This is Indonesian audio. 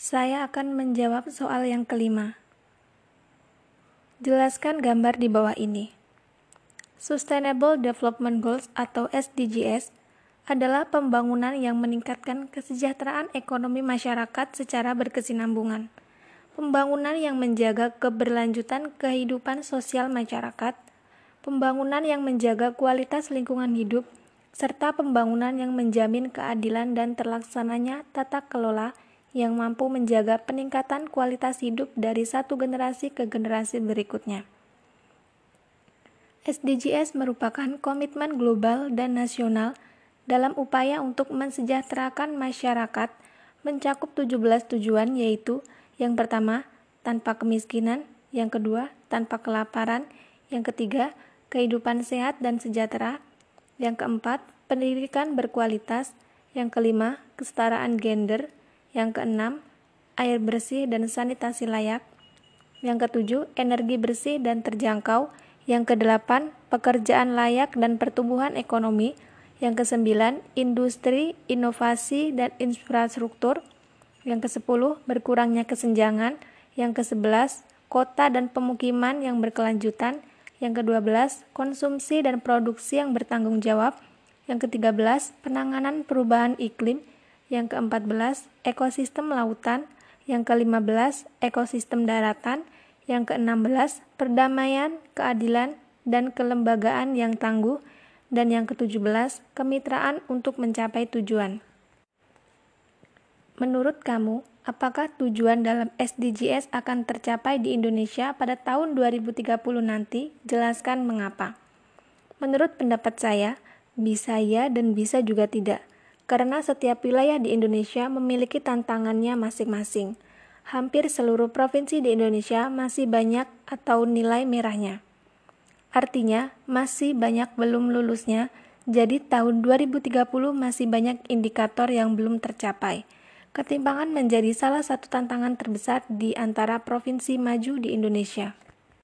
Saya akan menjawab soal yang kelima. Jelaskan gambar di bawah ini. Sustainable Development Goals atau SDGs adalah pembangunan yang meningkatkan kesejahteraan ekonomi masyarakat secara berkesinambungan. Pembangunan yang menjaga keberlanjutan kehidupan sosial masyarakat, pembangunan yang menjaga kualitas lingkungan hidup, serta pembangunan yang menjamin keadilan dan terlaksananya tata kelola yang mampu menjaga peningkatan kualitas hidup dari satu generasi ke generasi berikutnya. SDGs merupakan komitmen global dan nasional dalam upaya untuk mensejahterakan masyarakat mencakup 17 tujuan yaitu yang pertama, tanpa kemiskinan, yang kedua, tanpa kelaparan, yang ketiga, kehidupan sehat dan sejahtera, yang keempat, pendidikan berkualitas, yang kelima, kesetaraan gender, yang keenam, air bersih dan sanitasi layak. Yang ketujuh, energi bersih dan terjangkau. Yang kedelapan, pekerjaan layak dan pertumbuhan ekonomi. Yang kesembilan, industri, inovasi, dan infrastruktur. Yang kesepuluh, berkurangnya kesenjangan. Yang kesebelas, kota dan pemukiman yang berkelanjutan. Yang kedua belas, konsumsi dan produksi yang bertanggung jawab. Yang ketiga belas, penanganan perubahan iklim. Yang ke-14, ekosistem lautan. Yang ke-15, ekosistem daratan. Yang ke-16, perdamaian, keadilan, dan kelembagaan yang tangguh. Dan yang ke-17, kemitraan untuk mencapai tujuan. Menurut kamu, apakah tujuan dalam SDGs akan tercapai di Indonesia pada tahun 2030 nanti? Jelaskan mengapa. Menurut pendapat saya, bisa ya dan bisa juga tidak karena setiap wilayah di Indonesia memiliki tantangannya masing-masing. Hampir seluruh provinsi di Indonesia masih banyak atau nilai merahnya. Artinya, masih banyak belum lulusnya, jadi tahun 2030 masih banyak indikator yang belum tercapai. Ketimpangan menjadi salah satu tantangan terbesar di antara provinsi maju di Indonesia.